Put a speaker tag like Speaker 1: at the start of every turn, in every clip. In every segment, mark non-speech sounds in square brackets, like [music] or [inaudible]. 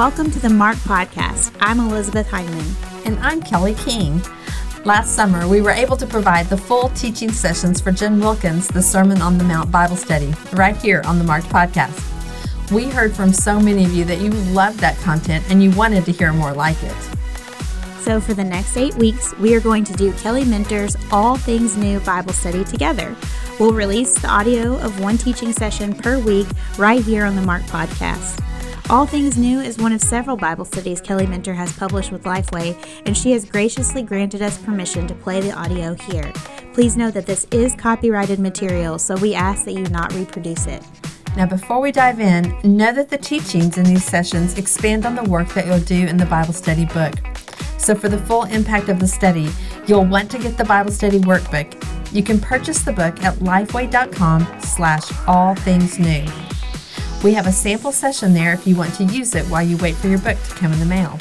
Speaker 1: Welcome to the Marked Podcast. I'm Elizabeth Hyndman.
Speaker 2: And I'm Kelly King. Last summer, we were able to provide the full teaching sessions for Jen Wilkin's, the Sermon on the Mount Bible Study, right here on the Marked Podcast. We heard from so many of you that you loved that content and you wanted to hear more like it.
Speaker 1: So, for the next eight weeks, we are going to do Kelly Minter's All Things New Bible Study together. We'll release the audio of one teaching session per week right here on the Marked Podcast. All Things New is one of several Bible studies Kelly Minter has published with Lifeway, and she has graciously granted us permission to play the audio here. Please note that this is copyrighted material, so we ask that you not reproduce it.
Speaker 2: Now, before we dive in, know that the teachings in these sessions expand on the work that you'll do in the Bible study book. So, for the full impact of the study, you'll want to get the Bible study workbook. You can purchase the book at lifeway.com slash all things new. We have a sample session there if you want to use it while you wait for your book to come in the mail.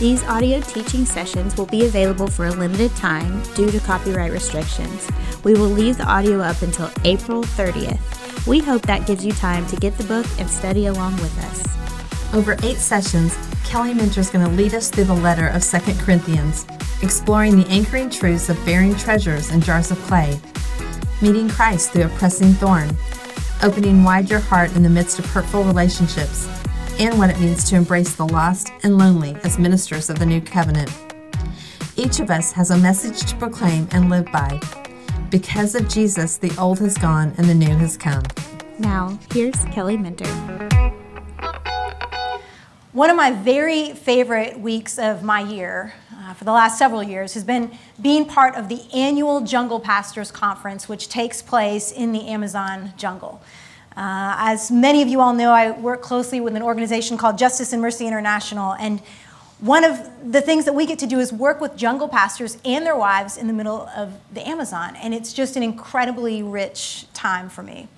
Speaker 1: These audio teaching sessions will be available for a limited time due to copyright restrictions. We will leave the audio up until April 30th. We hope that gives you time to get the book and study along with us.
Speaker 2: Over eight sessions, Kelly Minter is going to lead us through the letter of 2 Corinthians, exploring the anchoring truths of bearing treasures in jars of clay, meeting Christ through a pressing thorn, opening wide your heart in the midst of hurtful relationships, and what it means to embrace the lost and lonely as ministers of the new covenant. Each of us has a message to proclaim and live by. Because of Jesus, the old has gone and the new has come.
Speaker 1: Now, here's Kelly Minter.
Speaker 3: One of my very favorite weeks of my year uh, for the last several years has been being part of the annual Jungle Pastors Conference, which takes place in the Amazon jungle. Uh, as many of you all know, I work closely with an organization called Justice and Mercy International, and one of the things that we get to do is work with jungle pastors and their wives in the middle of the Amazon, and it's just an incredibly rich time for me.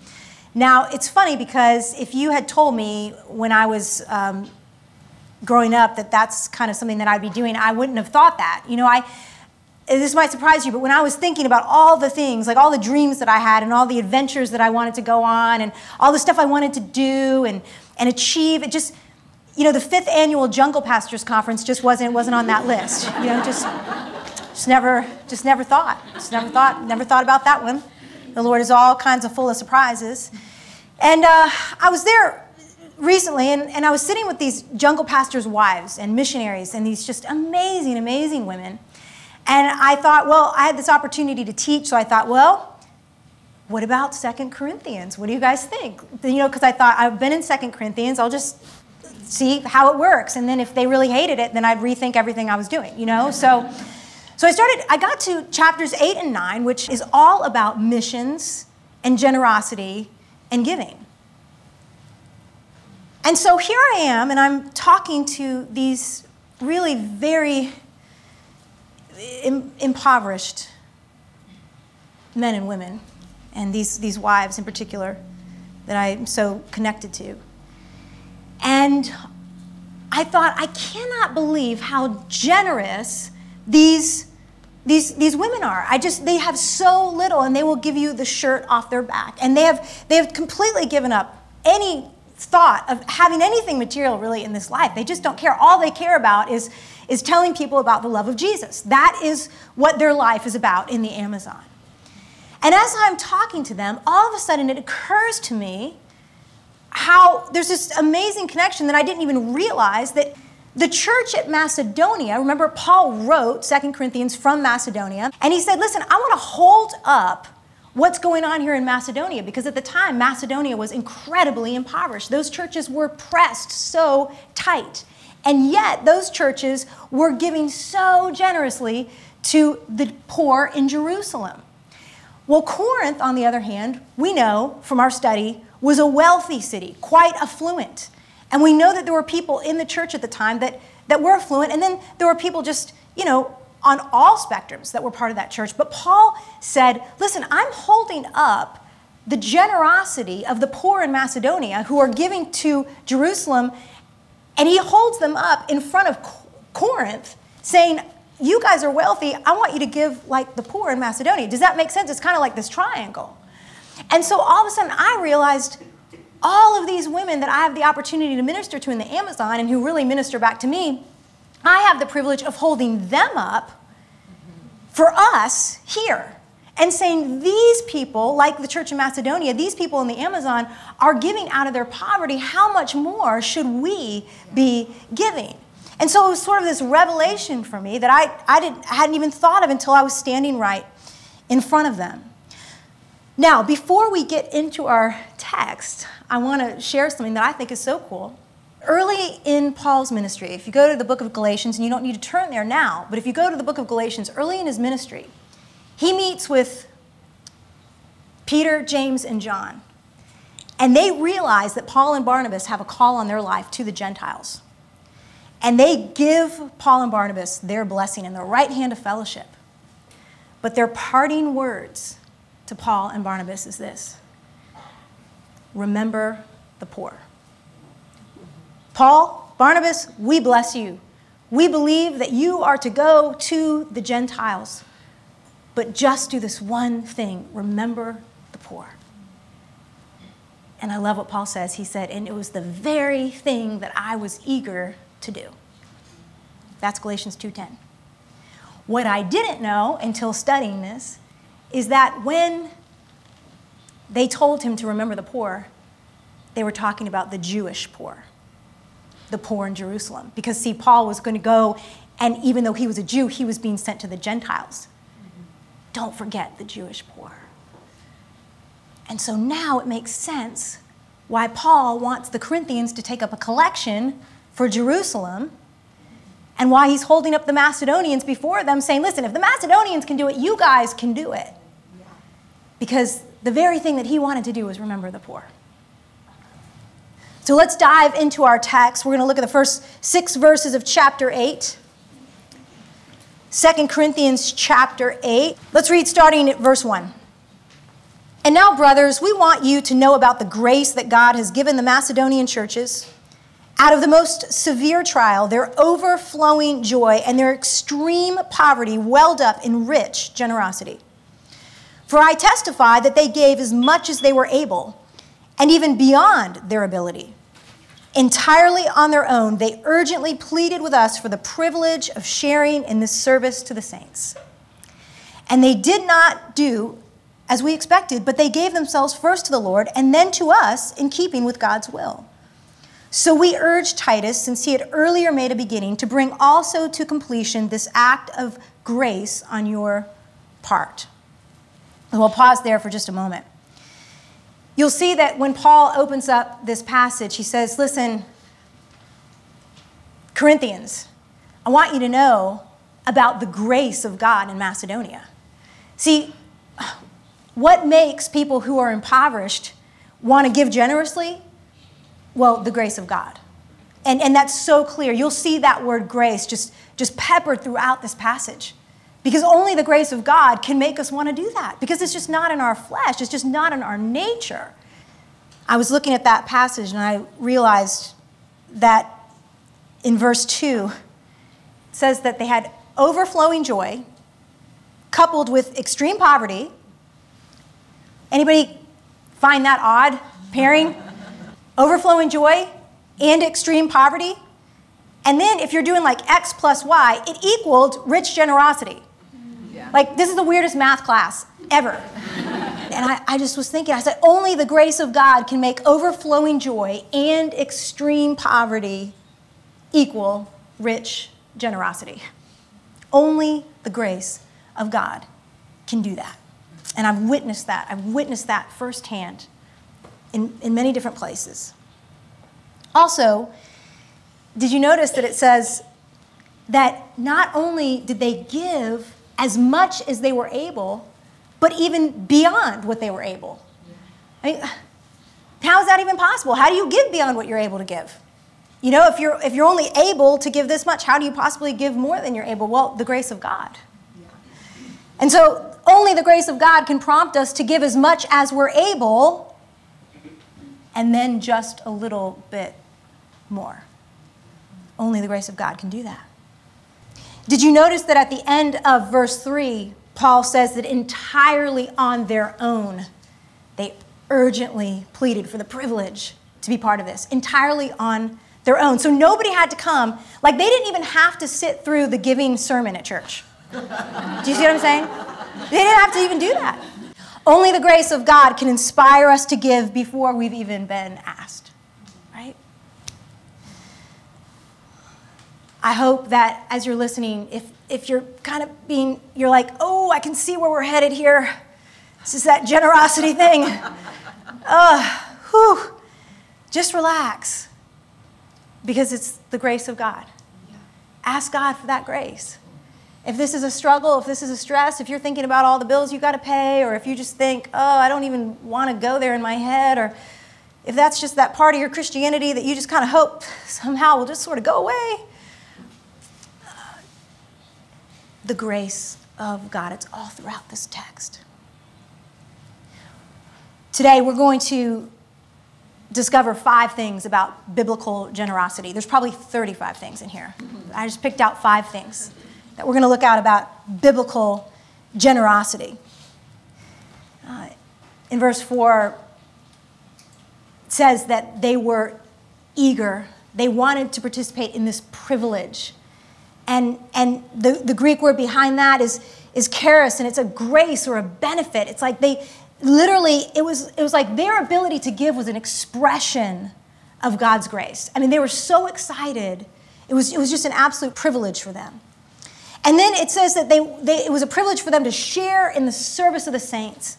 Speaker 3: Now, it's funny because if you had told me when I was um, growing up that that's kind of something that I'd be doing, I wouldn't have thought that. You know, I this might surprise you, but when I was thinking about all the things, like all the dreams that I had and all the adventures that I wanted to go on and all the stuff I wanted to do and, and achieve, it just, you know, the fifth annual Jungle Pastors Conference just wasn't, wasn't on that list. You know, just, just never, just never thought. Just never thought, never thought about that one. The Lord is all kinds of full of surprises. And uh, I was there recently, and, and I was sitting with these jungle pastors' wives and missionaries, and these just amazing, amazing women. And I thought, well, I had this opportunity to teach, so I thought, well, what about Second Corinthians? What do you guys think? You know, because I thought I've been in Second Corinthians, I'll just see how it works, and then if they really hated it, then I'd rethink everything I was doing. You know, so. So I started, I got to chapters eight and nine, which is all about missions and generosity and giving. And so here I am, and I'm talking to these really very Im- impoverished men and women, and these, these wives in particular that I'm so connected to. And I thought, I cannot believe how generous these, these, these women are. I just, they have so little, and they will give you the shirt off their back. And they have, they have completely given up any thought of having anything material really in this life. They just don't care. All they care about is, is telling people about the love of Jesus. That is what their life is about in the Amazon. And as I'm talking to them, all of a sudden it occurs to me how there's this amazing connection that I didn't even realize that the church at Macedonia, remember Paul wrote Second Corinthians from Macedonia, and he said, Listen, I want to hold up what's going on here in Macedonia because at the time, Macedonia was incredibly impoverished. Those churches were pressed so tight. And yet, those churches were giving so generously to the poor in Jerusalem. Well, Corinth, on the other hand, we know from our study, was a wealthy city, quite affluent. And we know that there were people in the church at the time that, that were affluent, and then there were people just, you know, on all spectrums that were part of that church. But Paul said, Listen, I'm holding up the generosity of the poor in Macedonia who are giving to Jerusalem, and he holds them up in front of Corinth, saying, You guys are wealthy. I want you to give like the poor in Macedonia. Does that make sense? It's kind of like this triangle. And so all of a sudden, I realized all of these women that I have the opportunity to minister to in the Amazon and who really minister back to me, I have the privilege of holding them up for us here and saying these people, like the church in Macedonia, these people in the Amazon are giving out of their poverty. How much more should we be giving? And so it was sort of this revelation for me that I, I, didn't, hadn't even thought of until I was standing right in front of them. Now, before we get into our text, I want to share something that I think is so cool. Early in Paul's ministry, if you go to the book of Galatians, and you don't need to turn there now, but if you go to the book of Galatians, early in his ministry, he meets with Peter, James, and John. And they realize that Paul and Barnabas have a call on their life to the Gentiles. And they give Paul and Barnabas their blessing and their right hand of fellowship. But their parting words to Paul and Barnabas is this remember the poor. Paul, Barnabas, we bless you. We believe that you are to go to the Gentiles, but just do this one thing remember the poor. And I love what Paul says. He said, and it was the very thing that I was eager to do. That's Galatians 2:10. What I didn't know until studying this is that when they told him to remember the poor, they were talking about the Jewish poor, the poor in Jerusalem. Because, see, Paul was going to go, and even though he was a Jew, he was being sent to the Gentiles. Don't forget the Jewish poor. And so now it makes sense why Paul wants the Corinthians to take up a collection for Jerusalem and why he's holding up the Macedonians before them, saying, Listen, if the Macedonians can do it, you guys can do it because the very thing that he wanted to do was remember the poor. So let's dive into our text. We're going to look at the first six verses of chapter 8. 2 Corinthians chapter 8. Let's read starting at verse 1. And now, brothers, we want you to know about the grace that God has given the Macedonian churches. Out of the most severe trial, their overflowing joy and their extreme poverty welled up in rich generosity. For I testify that they gave as much as they were able, and even beyond their ability. Entirely on their own, they urgently pleaded with us for the privilege of sharing in this service to the saints. And they did not do as we expected, but they gave themselves first to the Lord and then to us in keeping with God's will. So we urge Titus, since he had earlier made a beginning, to bring also to completion this act of grace on your part. And We'll pause there for just a moment. You'll see that when Paul opens up this passage, he says, Listen, Corinthians, I want you to know about the grace of God in Macedonia. See, what makes people who are impoverished want to give generously? Well, the grace of God. And, and that's so clear. You'll see that word grace just, just peppered throughout this passage. Because only the grace of God can make us want to do that. Because it's just not in our flesh, it's just not in our nature. I was looking at that passage and I realized that in verse 2 it says that they had overflowing joy coupled with extreme poverty. Anybody find that odd pairing? [laughs] overflowing joy and extreme poverty. And then if you're doing like X plus Y, it equaled rich generosity. Like, this is the weirdest math class ever. and I, I just was thinking, I said, only the grace of God can make overflowing joy and extreme poverty equal rich generosity. Only the grace of God can do that. And I've witnessed that. I've witnessed that firsthand in, in many different places. Also, did you notice that it says that not only did they give as much as they were able, but even beyond what they were able. I mean, how is that even possible? How do you give beyond what you're able to give? You know, if you're, if you're only able to give this much, how do you possibly give more than you're able? Well, the grace of God. And so only the grace of God can prompt us to give as much as we're able and then just a little bit more. Only the grace of God can do that. Did you notice that at the end of verse 3, Paul says that entirely on their own, they urgently pleaded for the privilege to be part of this, entirely on their own. So nobody had to come. Like they didn't even have to sit through the giving sermon at church. Do you see what I'm saying? They didn't have to even do that. Only the grace of God can inspire us to give before we've even been asked, right? I hope that as you're listening, if, if you're kind of being, you're like, oh, I can see where we're headed here. This is that generosity thing. [laughs] Uh, whew. Just relax because it's the grace of God. Ask God for that grace. If this is a struggle, if this is a stress, if you're thinking about all the bills you got to pay, or if you just think, oh, I don't even want to go there in my head, or if that's just that part of your Christianity that you just kind of hope somehow will just sort of go away, the grace of God, it's all throughout this text. Today, we're going to discover five things about biblical generosity. There's probably 35 things in here. I just picked out five things that we're going to look at about biblical generosity. Uh, in verse 4, it says that they were eager, they wanted to participate in this privilege. And, and the, the Greek word behind that is, is charis, and it's a grace or a benefit. It's like they literally, it was, it was like their ability to give was an expression of God's grace. I mean, they were so excited. It was, it was just an absolute privilege for them. And then it says that they, they, it was a privilege for them to share in the service of the saints.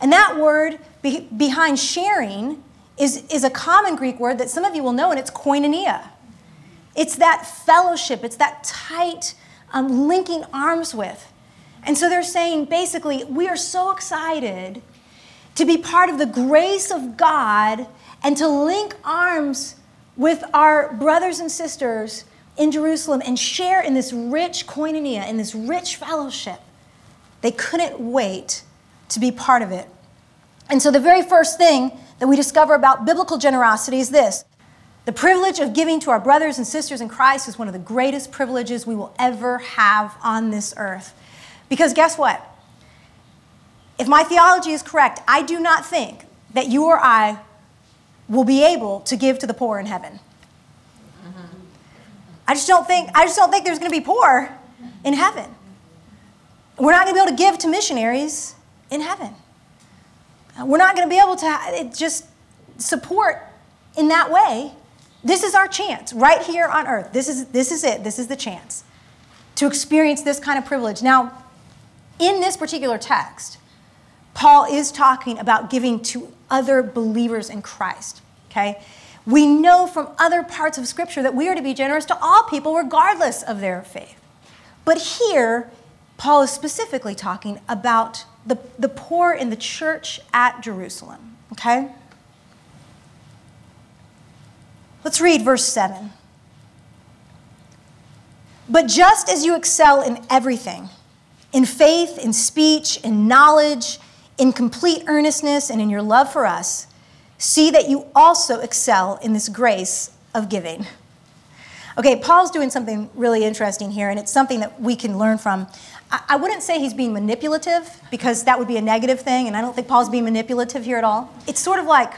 Speaker 3: And that word be, behind sharing is, is a common Greek word that some of you will know, and it's koinonia. It's that fellowship, it's that tight um, linking arms with. And so they're saying basically, we are so excited to be part of the grace of God and to link arms with our brothers and sisters in Jerusalem and share in this rich koinonia, in this rich fellowship. They couldn't wait to be part of it. And so, the very first thing that we discover about biblical generosity is this the privilege of giving to our brothers and sisters in Christ is one of the greatest privileges we will ever have on this earth. Because guess what? If my theology is correct, I do not think that you or I will be able to give to the poor in heaven. Mm-hmm. I just don't think, I just don't think there's going to be poor in heaven. We're not going to be able to give to missionaries in heaven. We're not going to be able to just support in that way. This is our chance right here on earth. This is, this is it. This is the chance to experience this kind of privilege. Now, in this particular text, Paul is talking about giving to other believers in Christ, okay? We know from other parts of Scripture that we are to be generous to all people, regardless of their faith. But here, Paul is specifically talking about the, the poor in the church at Jerusalem. Okay? Let's read verse 7. But just as you excel in everything, in faith, in speech, in knowledge, in complete earnestness, and in your love for us, See that you also excel in this grace of giving. Okay, Paul's doing something really interesting here, and it's something that we can learn from. I, wouldn't say he's being manipulative because that would be a negative thing, and I don't think Paul's being manipulative here at all. It's sort of like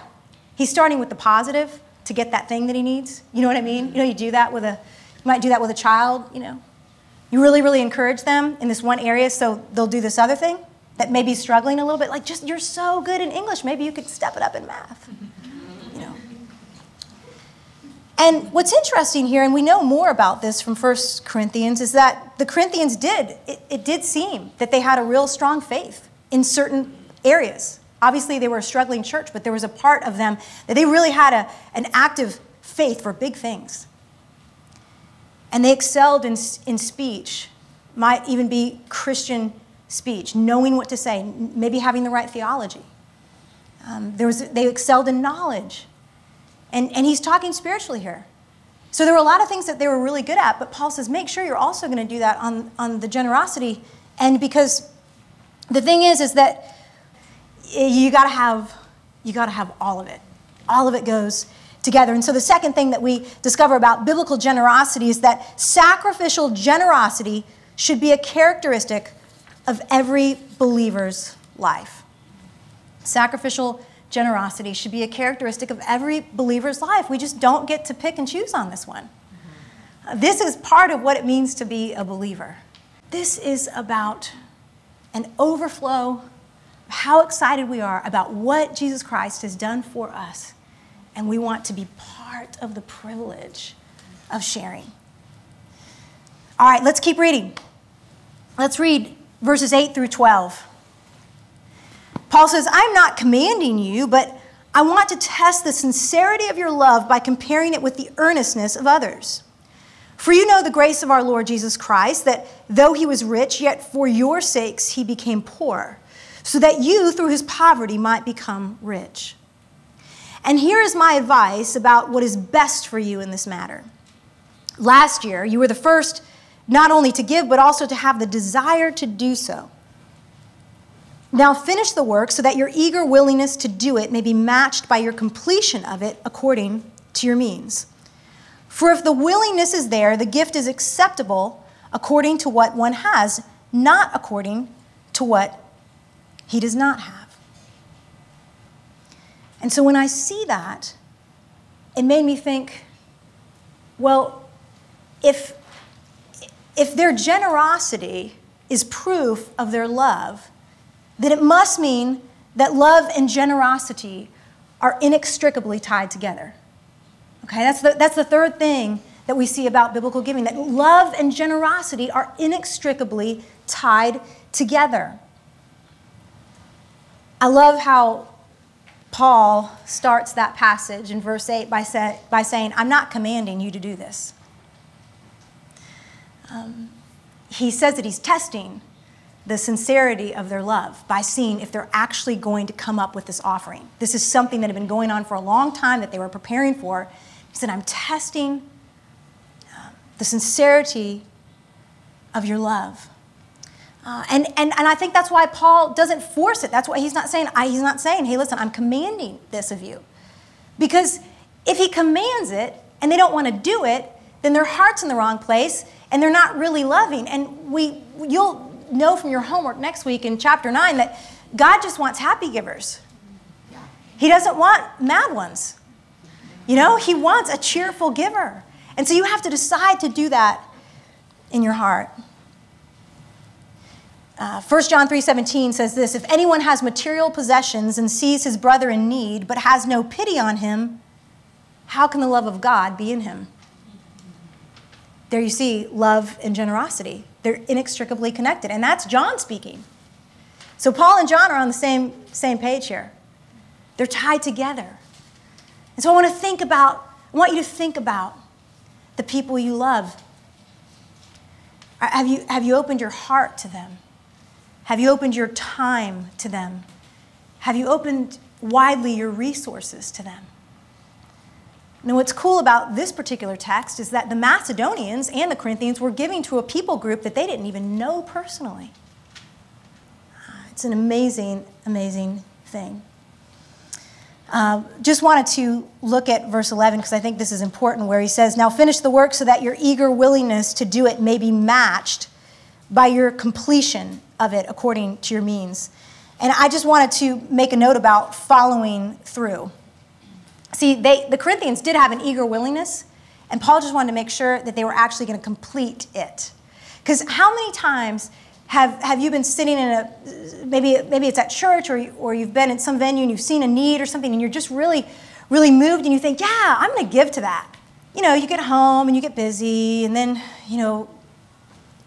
Speaker 3: he's starting with the positive to get that thing that he needs. You know what I mean? You know, you do that with a, you might do that with a child, you know. You really, really encourage them in this one area so they'll do this other thing that may be struggling a little bit, like just you're so good in English, maybe you could step it up in math. You know. And what's interesting here, and we know more about this from 1 Corinthians, is that the Corinthians did, it, it did seem that they had a real strong faith in certain areas. Obviously, they were a struggling church, but there was a part of them that they really had a, an active faith for big things. And they excelled in, in speech, might even be Christian speech, knowing what to say, maybe having the right theology. Um, there was, they excelled in knowledge. And, and he's talking spiritually here. So there were a lot of things that they were really good at, but Paul says, make sure you're also going to do that on, on the generosity. And because the thing is, is that you got to have, you got to have all of it. All of it goes together. And so the second thing that we discover about biblical generosity is that sacrificial generosity should be a characteristic of every believer's life. Sacrificial generosity should be a characteristic of every believer's life. We just don't get to pick and choose on this one. Mm-hmm. This is part of what it means to be a believer. This is about an overflow of how excited we are about what Jesus Christ has done for us. And we want to be part of the privilege of sharing. All right, let's keep reading. Let's read verses 8 through 12. Paul says, I'm not commanding you, but I want to test the sincerity of your love by comparing it with the earnestness of others. For you know the grace of our Lord Jesus Christ, that though he was rich, yet for your sakes he became poor, so that you, through his poverty, might become rich. And here is my advice about what is best for you in this matter. Last year, you were the first not only to give, but also to have the desire to do so. Now finish the work so that your eager willingness to do it may be matched by your completion of it according to your means. For if the willingness is there, the gift is acceptable according to what one has, not according to what he does not have. And so when I see that, it made me think well, if, if their generosity is proof of their love, then it must mean that love and generosity are inextricably tied together. Okay, that's the, that's the third thing that we see about biblical giving that love and generosity are inextricably tied together. I love how Paul starts that passage in verse 8 by, say, by saying, I'm not commanding you to do this. Um, he says that he's testing the sincerity of their love by seeing if they're actually going to come up with this offering. This is something that had been going on for a long time that they were preparing for. He said, I'm testing uh, the sincerity of your love. Uh, and, and, and I think that's why Paul doesn't force it. That's why he's not saying, I, he's not saying, hey, listen, I'm commanding this of you. Because if he commands it and they don't want to do it, then their heart's in the wrong place and they're not really loving. And we, you'll, know from your homework next week in chapter 9 that God just wants happy givers. He doesn't want mad ones. You know, He wants a cheerful giver. And so you have to decide to do that in your heart. Uh, 1 John 3:17 says this, if anyone has material possessions and sees his brother in need but has no pity on him, how can the love of God be in him? There you see love and generosity. They're inextricably connected. And that's John speaking. So Paul and John are on the same, same page here. They're tied together. And so I want to think about, I want you to think about the people you love. Have you, have you opened your heart to them? Have you opened your time to them? Have you opened widely your resources to them? Now, what's cool about this particular text is that the Macedonians and the Corinthians were giving to a people group that they didn't even know personally. It's an amazing, amazing thing. Uh, just wanted to look at verse 11 because I think this is important, where he says, Now finish the work so that your eager willingness to do it may be matched by your completion of it according to your means. And I just wanted to make a note about following through. See, they, the Corinthians did have an eager willingness, and Paul just wanted to make sure that they were actually going to complete it. Because how many times have, have you been sitting in a, maybe, maybe it's at church or, or you've been in some venue and you've seen a need or something and you're just really, really moved and you think, yeah, I'm going to give to that. You know, you get home and you get busy and then, you know,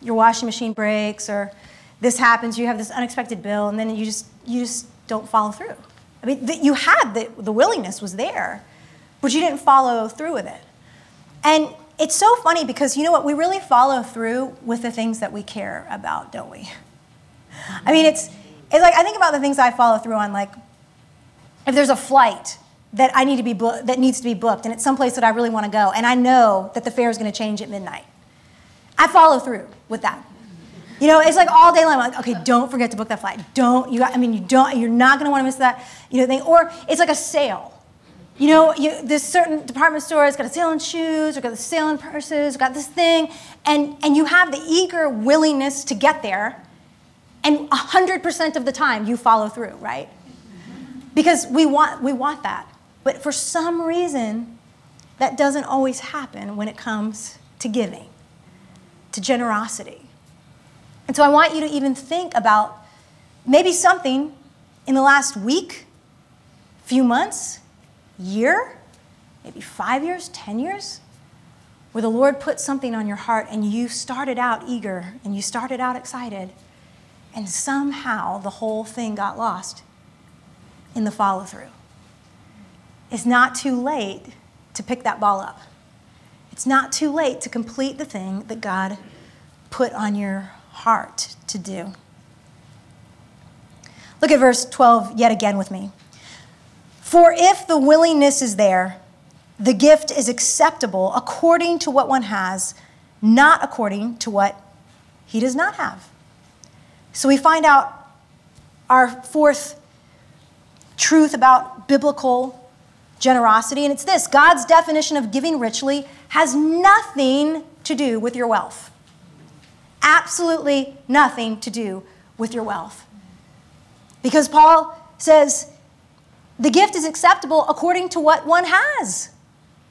Speaker 3: your washing machine breaks or this happens, you have this unexpected bill and then you just, you just don't follow through. I mean, the, you had the, the willingness was there, but you didn't follow through with it. And it's so funny because you know what? We really follow through with the things that we care about, don't we? I mean, it's, it's like I think about the things I follow through on, like, if there's a flight that I need to be that needs to be booked, and it's someplace that I really want to go, and I know that the fare is going to change at midnight. I follow through with that. You know, it's like all day long. I'm like, okay, don't forget to book that flight. Don't you? Got, I mean, you don't. You're not going to want to miss that. You know, thing. Or it's like a sale. You know, you, this certain department store has got a sale on shoes, or got a sale on purses, or got this thing, and and you have the eager willingness to get there, and hundred percent of the time you follow through, right? Because we want we want that, but for some reason, that doesn't always happen when it comes to giving, to generosity. And so I want you to even think about maybe something in the last week, few months, year, maybe five years, 10 years, where the Lord put something on your heart and you started out eager and you started out excited, and somehow the whole thing got lost in the follow through. It's not too late to pick that ball up. It's not too late to complete the thing that God put on your heart to do. Look at verse 12 yet again with me. For if the willingness is there, the gift is acceptable according to what one has, not according to what he does not have. So we find out our fourth truth about biblical generosity, and it's this God's definition of giving richly has nothing to do with your wealth absolutely nothing to do with your wealth. Because Paul says the gift is acceptable according to what one has,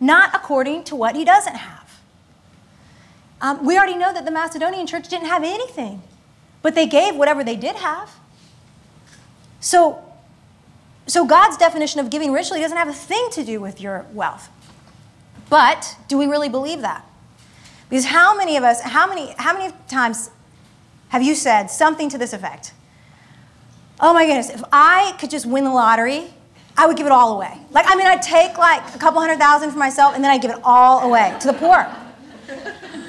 Speaker 3: not according to what he doesn't have. Um, we already know that the Macedonian church didn't have anything, but they gave whatever they did have. So, so God's definition of giving richly doesn't have a thing to do with your wealth. But do we really believe that? Because how many of us, how many, how many times have you said something to this effect? Oh my goodness, if I could just win the lottery, I would give it all away. Like, I mean, I'd take like a couple hundred thousand for myself and then I'd give it all away to the poor.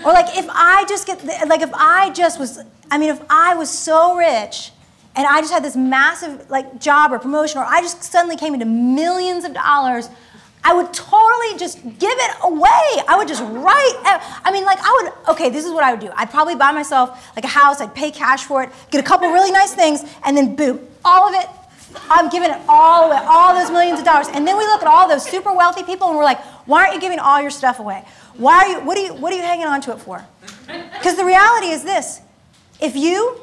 Speaker 3: Or like, if I just get, like, if I just was, I mean, if I was so rich and I just had this massive like job or promotion, or I just suddenly came into millions of dollars I would totally just give it away. I would just write. I mean, like, I would, okay, this is what I would do. I'd probably buy myself like a house, I'd pay cash for it, get a couple really nice things, and then boom, all of it, I'm giving it all away, all those millions of dollars. And then we look at all those super wealthy people and we're like, why aren't you giving all your stuff away? Why are you, what are you, what are you hanging on to it for? [laughs] Because the reality is this if you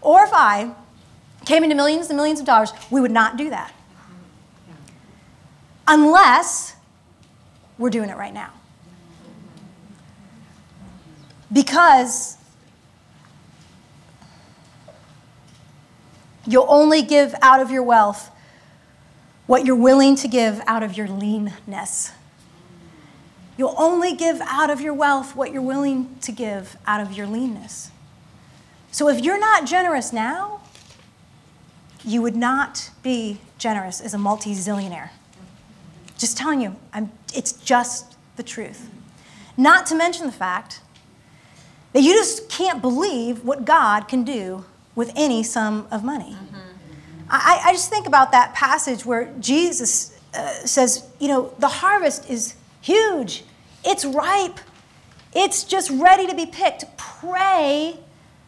Speaker 3: or if I came into millions and millions of dollars, we would not do that unless we're doing it right now. Because you'll only give out of your wealth what you're willing to give out of your leanness. You'll only give out of your wealth what you're willing to give out of your leanness. So if you're not generous now, you would not be generous as a multi zillionaire. Just telling you, I'm, it's just the truth. Not to mention the fact that you just can't believe what God can do with any sum of money. Mm-hmm. I, I, just think about that passage where Jesus uh, says, you know, the harvest is huge, it's ripe, it's just ready to be picked. Pray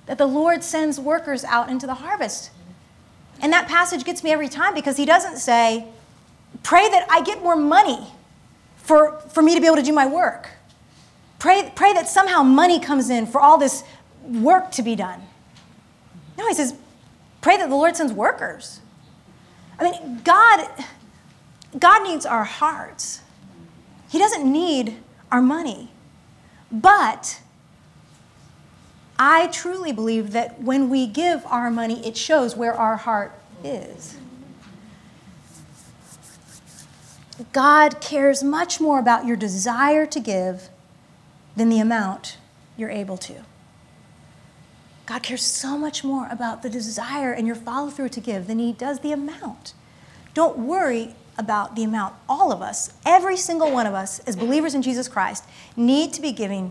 Speaker 3: that the Lord sends workers out into the harvest. And that passage gets me every time because he doesn't say, Pray that I get more money for, for me to be able to do my work. Pray, pray that somehow money comes in for all this work to be done. No, he says, pray that the Lord sends workers. I mean, God, God needs our hearts. He doesn't need our money. But I truly believe that when we give our money, it shows where our heart is. God cares much more about your desire to give than the amount you're able to. God cares so much more about the desire and your follow through to give than He does the amount. Don't worry about the amount. All of us, every single one of us, as believers in Jesus Christ, need to be giving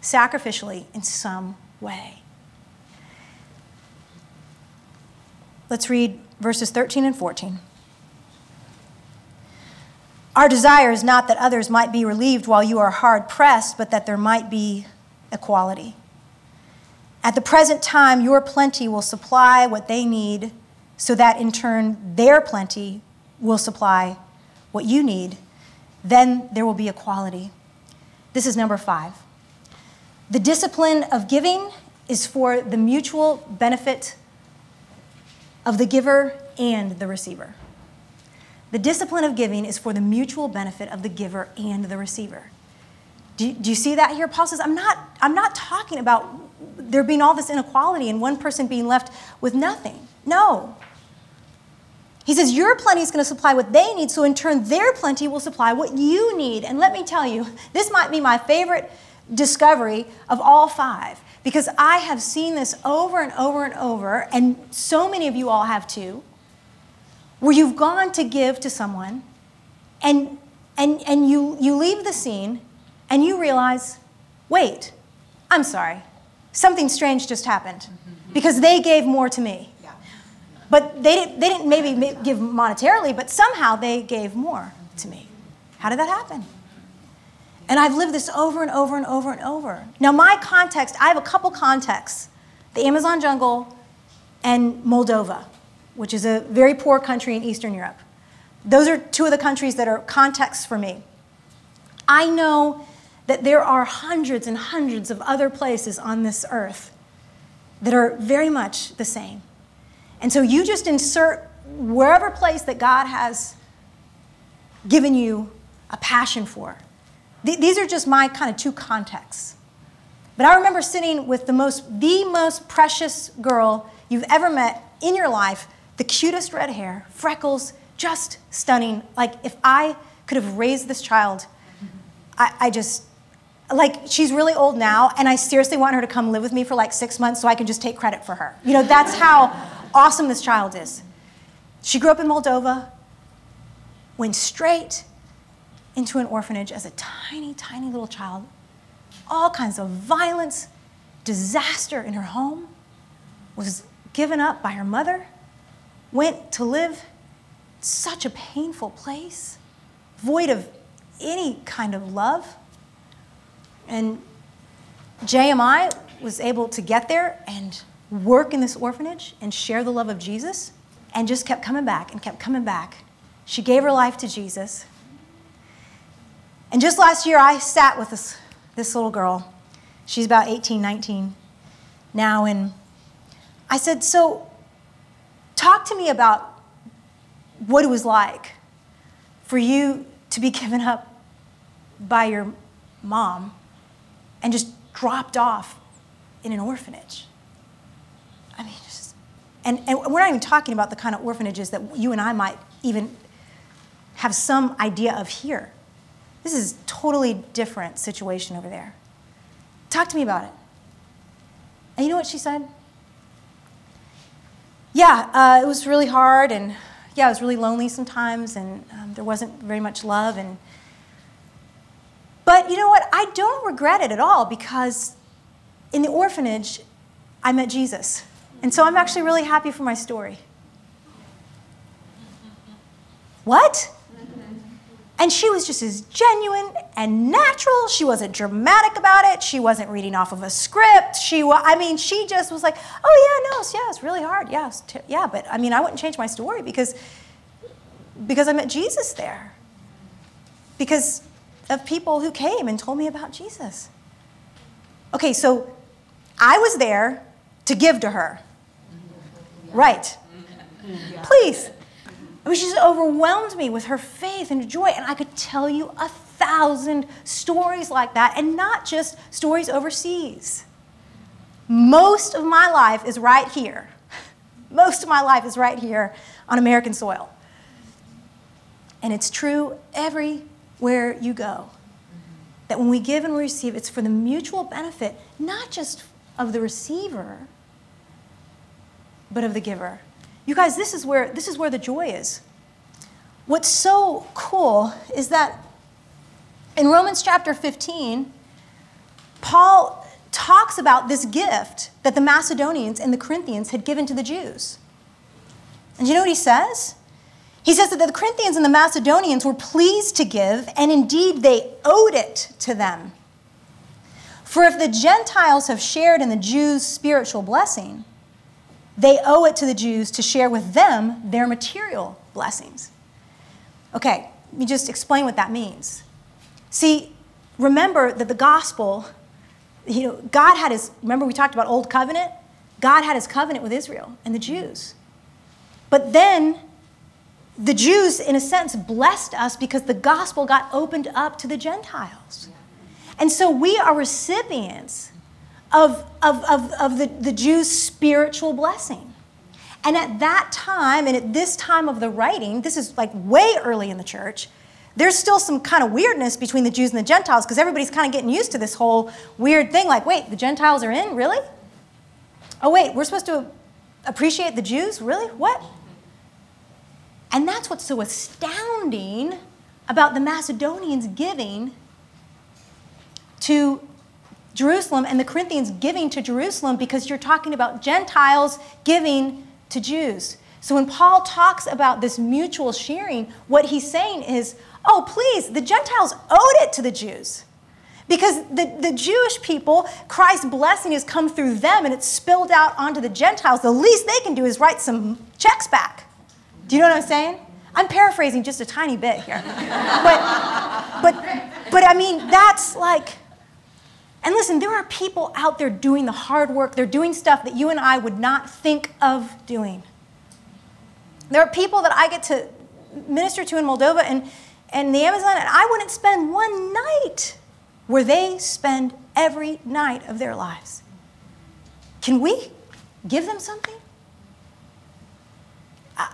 Speaker 3: sacrificially in some way. Let's read verses 13 and 14. Our desire is not that others might be relieved while you are hard pressed, but that there might be equality. At the present time, your plenty will supply what they need, so that in turn, their plenty will supply what you need. Then there will be equality. This is number five. The discipline of giving is for the mutual benefit of the giver and the receiver. The discipline of giving is for the mutual benefit of the giver and the receiver. Do, do you see that here? Paul says, I'm not, I'm not talking about there being all this inequality and one person being left with nothing. No. He says, Your plenty is going to supply what they need, so in turn, their plenty will supply what you need. And let me tell you, this might be my favorite discovery of all five because I have seen this over and over and over, and so many of you all have too, where you've gone to give to someone and, and, and you, you leave the scene and you realize, wait, I'm sorry, something strange just happened because they gave more to me. But they didn't, they didn't maybe give monetarily, but somehow they gave more to me. How did that happen? And I've lived this over and over and over and over. Now, my context, I have a couple contexts the Amazon jungle and Moldova, which is a very poor country in Eastern Europe. Those are two of the countries that are contexts for me. I know that there are hundreds and hundreds of other places on this earth that are very much the same. And so you just insert wherever place that God has given you a passion for. These are just my kind of two contexts. But I remember sitting with the most, the most precious girl you've ever met in your life, the cutest red hair, freckles, just stunning. Like if I could have raised this child, I, I just, like she's really old now, and I seriously want her to come live with me for like six months so I can just take credit for her. You know, that's how awesome this child is. She grew up in Moldova, went straight into an orphanage as a tiny, tiny little child. All kinds of violence, disaster in her home, was given up by her mother, went to live such a painful place, void of any kind of love. And JMI was able to get there and work in this orphanage and share the love of Jesus and just kept coming back and kept coming back. She gave her life to Jesus. And just last year, I sat with this, this little girl. She's about 18, 19 now. And I said, So, talk to me about what it was like for you to be [laughs] given up by your mom and just dropped off in an orphanage. I mean, just, and, and we're not even talking about the kind of orphanages that you and I might even have some idea of here. This is totally different situation over there. Talk to me about it. And you know what she said? Yeah, uh, it was really hard, and yeah, it was really lonely sometimes, and um, there wasn't very much love. And but you know what? I don't regret it at all because in the orphanage, I met Jesus, and so I'm actually really happy for my story. What? And she was just as genuine and natural. She wasn't dramatic about it. She wasn't reading off of a script. She, wa- I mean, she just was like, "Oh yeah, no, it's, yeah, it's really hard. Yeah, t- yeah." But I mean, I wouldn't change my story because because I met Jesus there. Because of people who came and told me about Jesus. Okay, so I was there to give to her. Right. Please. I mean, she just overwhelmed me with her faith and joy. And I could tell you a thousand stories like that, and not just stories overseas. Most of my life is right here. [laughs] Most of my life is right here on American soil. And it's true everywhere you go. That when we give and we receive, it's for the mutual benefit, not just of the receiver, but of the giver. You guys, this is where this is where the joy is. What's so cool is that in Romans chapter 15, Paul talks about this gift that the Macedonians and the Corinthians had given to the Jews. And you know what he says? He says that the Corinthians and the Macedonians were pleased to give, and indeed they owed it to them. For if the Gentiles have shared in the Jews' spiritual blessing, they owe it to the Jews to share with them their material blessings. Okay, let me just explain what that means. See, remember that the gospel, you know, God had his, remember we talked about Old Covenant? God had his covenant with Israel and the Jews. But then the Jews, in a sense, blessed us because the gospel got opened up to the Gentiles. And so we are recipients of, of, of, of the, the Jews' spiritual blessing. And at that time, and at this time of the writing, this is like way early in the church, there's still some kind of weirdness between the Jews and the Gentiles because everybody's kind of getting used to this whole weird thing like, wait, the Gentiles are in? Really? Oh, wait, we're supposed to appreciate the Jews? Really? What? And that's what's so astounding about the Macedonians giving to Jerusalem and the Corinthians giving to Jerusalem because you're talking about Gentiles giving to Jews. So when Paul talks about this mutual sharing, what he's saying is, oh, please, the Gentiles owed it to the Jews. Because the, the Jewish people, Christ's blessing has come through them and it's spilled out onto the Gentiles. The least they can do is write some checks back. Do you know what I'm saying? I'm paraphrasing just a tiny bit here. [laughs] but, but, but I mean, that's like, and listen, there are people out there doing the hard work. They're doing stuff that you and I would not think of doing. There are people that I get to minister to in Moldova and, and the Amazon, and I wouldn't spend one night where they spend every night of their lives. Can we give them something? Uh,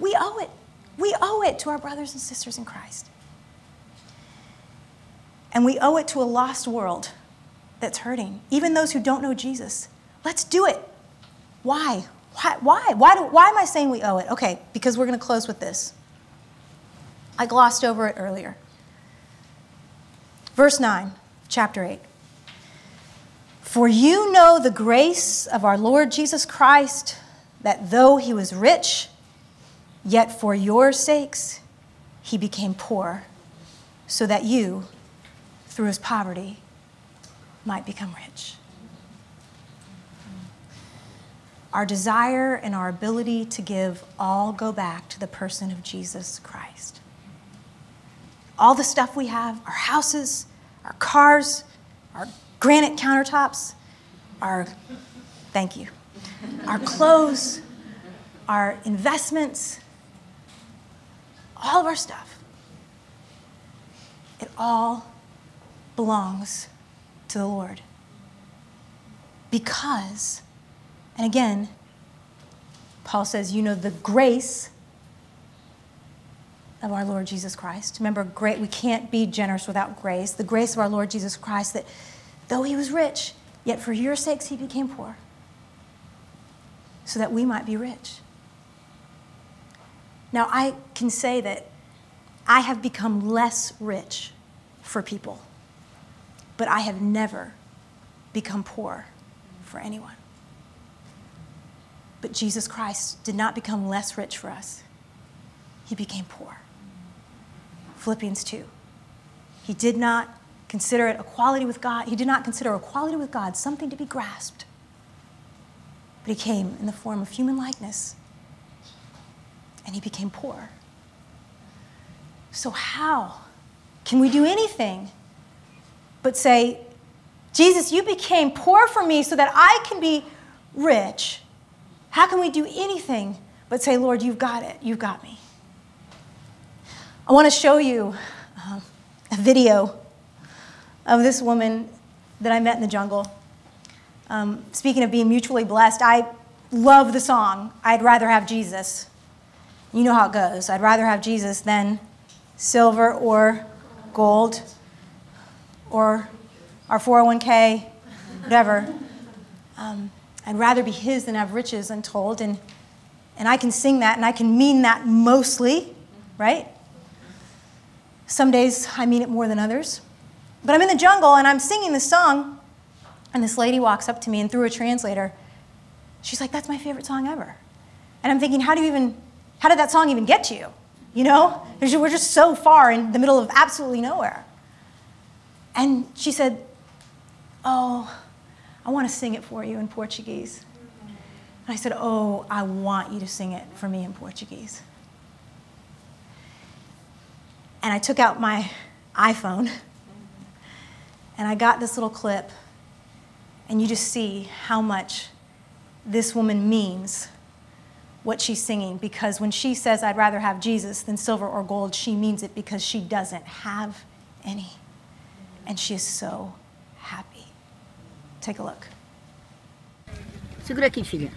Speaker 3: we owe it. We owe it to our brothers and sisters in Christ. And we owe it to a lost world that's hurting, even those who don't know Jesus. Let's do it. Why? Why? Why? Why, do, why am I saying we owe it? Okay, because we're going to close with this. I glossed over it earlier. Verse 9, chapter 8. For you know the grace of our Lord Jesus Christ, that though he was rich, yet for your sakes he became poor, so that you, through his poverty, might become rich. Our desire and our ability to give all go back to the person of Jesus Christ. All the stuff we have, our houses, our cars, our granite countertops, our, thank you, our clothes, our investments, all of our stuff, it all belongs to the Lord. Because, and again, Paul says, you know, the grace of our Lord Jesus Christ. Remember, great, we can't be generous without grace. The grace of our Lord Jesus Christ, that though he was rich, yet for your sakes he became poor, so that we might be rich. Now, I can say that I have become less rich for people but I have never become poor for anyone. But Jesus Christ did not become less rich for us, he became poor. Philippians 2. He did not consider it equality with God, he did not consider equality with God something to be grasped. But he came in the form of human likeness and he became poor. So, how can we do anything but say, Jesus, you became poor for me so that I can be rich. How can we do anything but say, Lord, you've got it, you've got me? I want to show you uh, a video of this woman that I met in the jungle. Um, speaking of being mutually blessed, I love the song, I'd rather have Jesus. You know how it goes. I'd rather have Jesus than silver or gold or our 401k, whatever. Um, I'd rather be His than have riches untold. And, and I can sing that and I can mean that mostly, right? Some days I mean it more than others. But I'm in the jungle and I'm singing this song, and this lady walks up to me and through a translator, she's like, That's my favorite song ever. And I'm thinking, How do you even, how did that song even get to you? You know? We're just so far in the middle of absolutely nowhere. And she said, Oh, I want to sing it for you in Portuguese. And I said, Oh, I want you to sing it for me in Portuguese. And I took out my iPhone and I got this little clip, and you just see how much this woman means what she's singing because when she says, I'd rather have Jesus than silver or gold, she means it because she doesn't have any. And she is so happy. Take a look.
Speaker 4: Segura aqui, filha.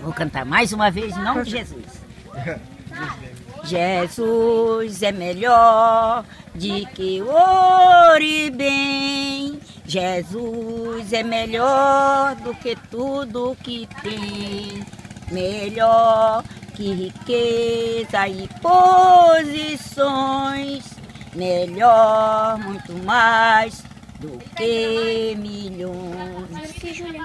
Speaker 4: Vou cantar mais uma vez em nome de Jesus. [laughs] Jesus é melhor de que ouro e bem. Jesus é melhor do que tudo que tem. Melhor que riqueza e posições. Melhor, muito mais do que milhões.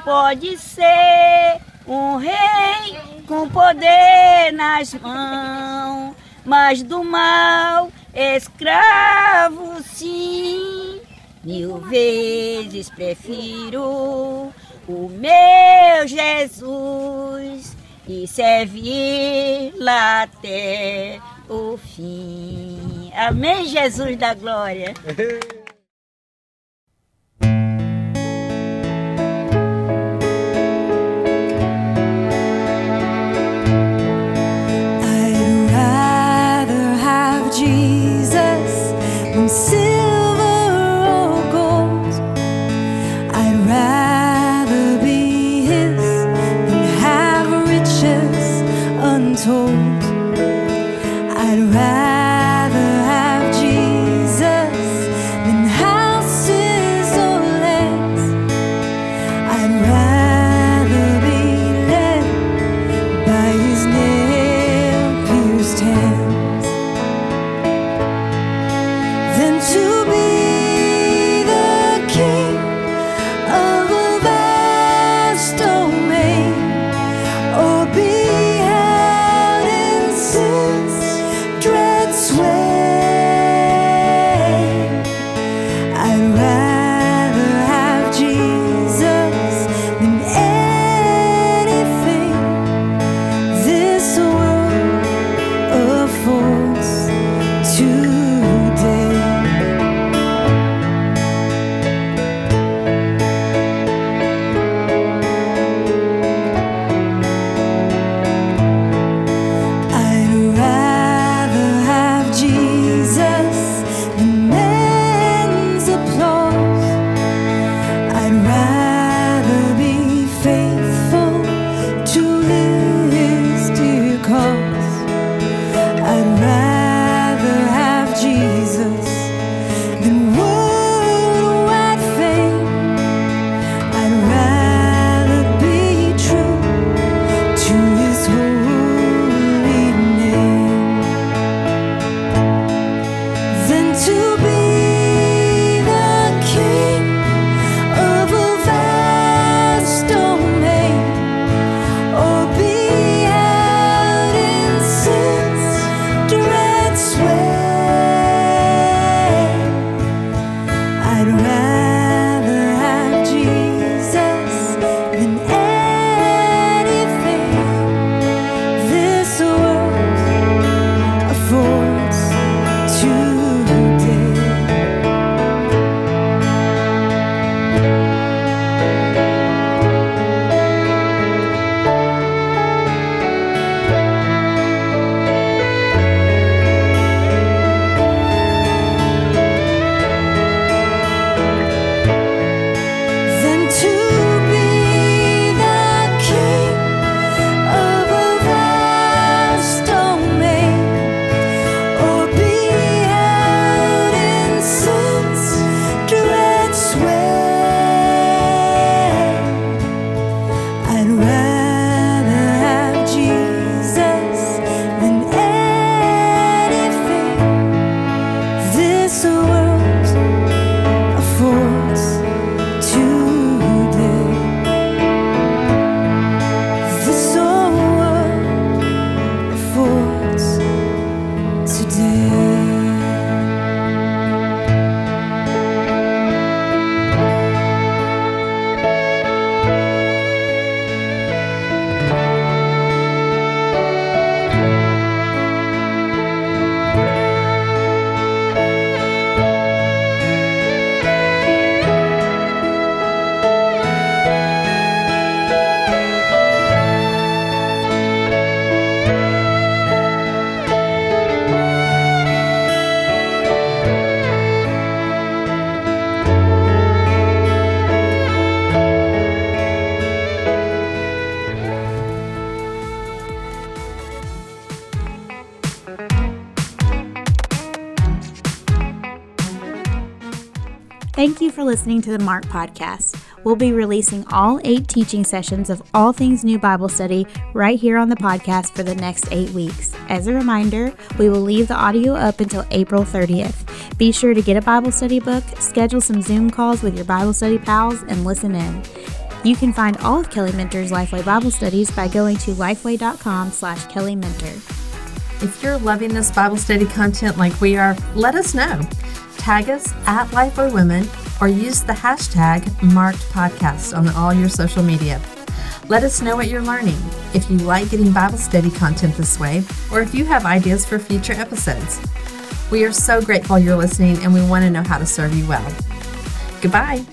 Speaker 4: Pode ser um rei com poder nas mãos, mas do mal escravo sim. Mil vezes prefiro o meu Jesus e servir lá até o fim. Amém, Jesus da glória. [laughs]
Speaker 1: Thank you for listening to the Marked Podcast. We'll be releasing all eight teaching sessions of All Things New Bible Study right here on the podcast for the next eight weeks. As a reminder, we will leave the audio up until April 30th. Be sure to get a Bible study book, schedule some Zoom calls with your Bible study pals, and listen in. You can find all of Kelly Minter's Lifeway Bible studies by going to lifeway.com slash Kelly Minter.
Speaker 2: If you're loving this Bible study content like we are, let us know. Tag us at Lifeway Women or use the hashtag marked podcast on all your social media. Let us know what you're learning, if you like getting Bible study content this way, or if you have ideas for future episodes. We are so grateful you're listening and we want to know how to serve you well. Goodbye.